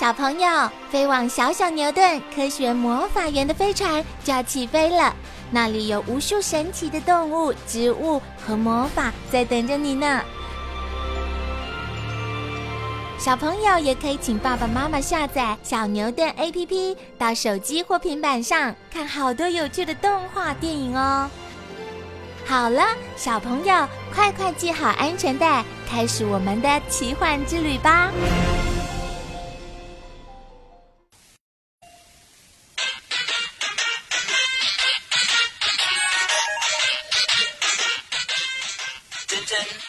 小朋友，飞往小小牛顿科学魔法园的飞船就要起飞了，那里有无数神奇的动物、植物和魔法在等着你呢。小朋友也可以请爸爸妈妈下载小牛顿 APP，到手机或平板上看好多有趣的动画电影哦。好了，小朋友，快快系好安全带，开始我们的奇幻之旅吧！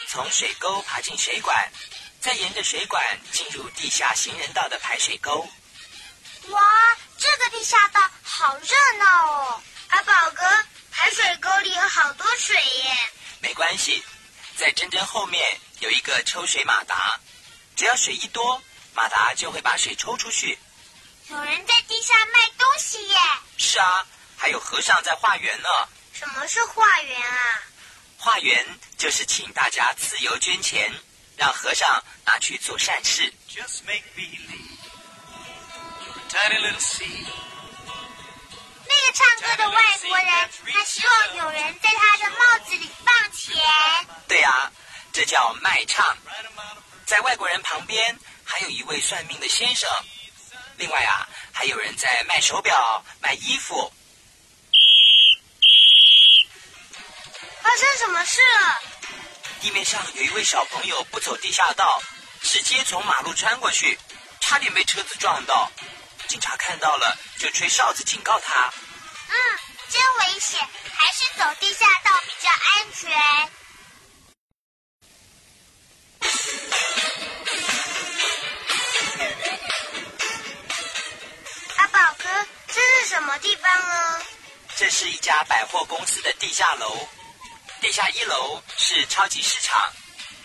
从水沟爬进水管。再沿着水管进入地下行人道的排水沟。哇，这个地下道好热闹哦！阿宝哥，排水沟里有好多水耶。没关系，在珍珍后面有一个抽水马达，只要水一多，马达就会把水抽出去。有人在地下卖东西耶！是啊，还有和尚在化缘呢。什么是化缘啊？化缘就是请大家自由捐钱。让和尚拿去做善事。那个唱歌的外国人，他希望有人在他的帽子里放钱。对啊，这叫卖唱。在外国人旁边，还有一位算命的先生。另外啊，还有人在卖手表、卖衣服。发生什么事了？地面上有一位小朋友不走地下道，直接从马路穿过去，差点被车子撞到。警察看到了，就吹哨子警告他。嗯，真危险，还是走地下道比较安全。阿宝哥，这是什么地方呢？这是一家百货公司的地下楼。地下一楼是超级市场，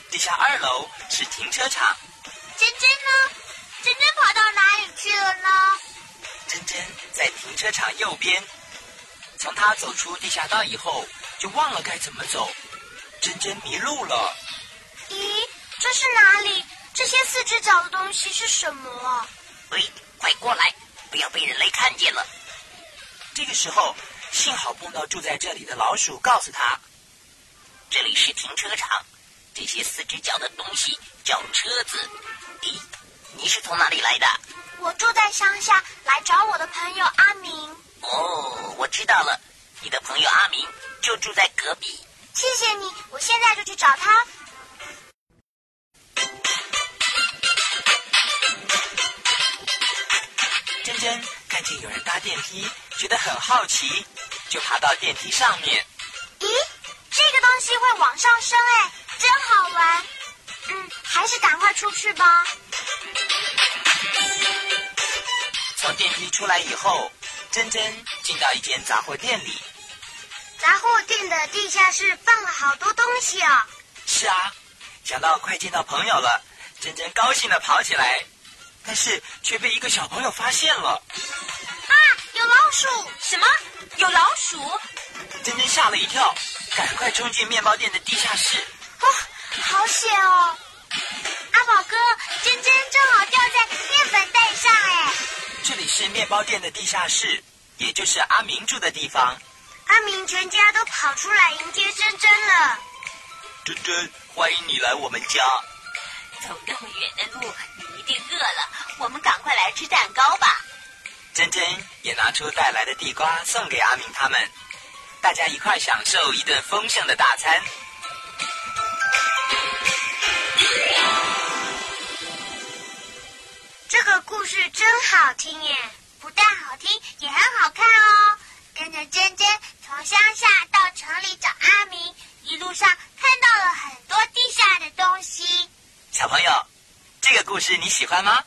地下二楼是停车场。珍珍呢？珍珍跑到哪里去了呢？珍珍在停车场右边。从他走出地下道以后，就忘了该怎么走。珍珍迷路了。咦，这是哪里？这些四只脚的东西是什么？喂，快过来，不要被人类看见了。这个时候，幸好碰到住在这里的老鼠，告诉他。这里是停车场，这些四只脚的东西叫车子。咦，你是从哪里来的？我住在乡下，来找我的朋友阿明。哦，我知道了，你的朋友阿明就住在隔壁。谢谢你，我现在就去找他。珍珍看见有人搭电梯，觉得很好奇，就爬到电梯上面。这个东西会往上升，哎，真好玩。嗯，还是赶快出去吧。从电梯出来以后，珍珍进到一间杂货店里。杂货店的地下室放了好多东西啊。是啊，想到快见到朋友了，珍珍高兴的跑起来，但是却被一个小朋友发现了。啊，有老鼠！什么？有老鼠？珍珍吓了一跳。赶快冲进面包店的地下室！哇，好险哦！阿宝哥，珍珍正好掉在面粉袋上哎。这里是面包店的地下室，也就是阿明住的地方。阿明全家都跑出来迎接珍珍了。珍珍，欢迎你来我们家。走那么远的路，你一定饿了。我们赶快来吃蛋糕吧。珍珍也拿出带来的地瓜送给阿明他们。大家一块享受一顿丰盛的大餐。这个故事真好听耶！不但好听，也很好看哦。跟着珍珍从乡下到城里找阿明，一路上看到了很多地下的东西。小朋友，这个故事你喜欢吗？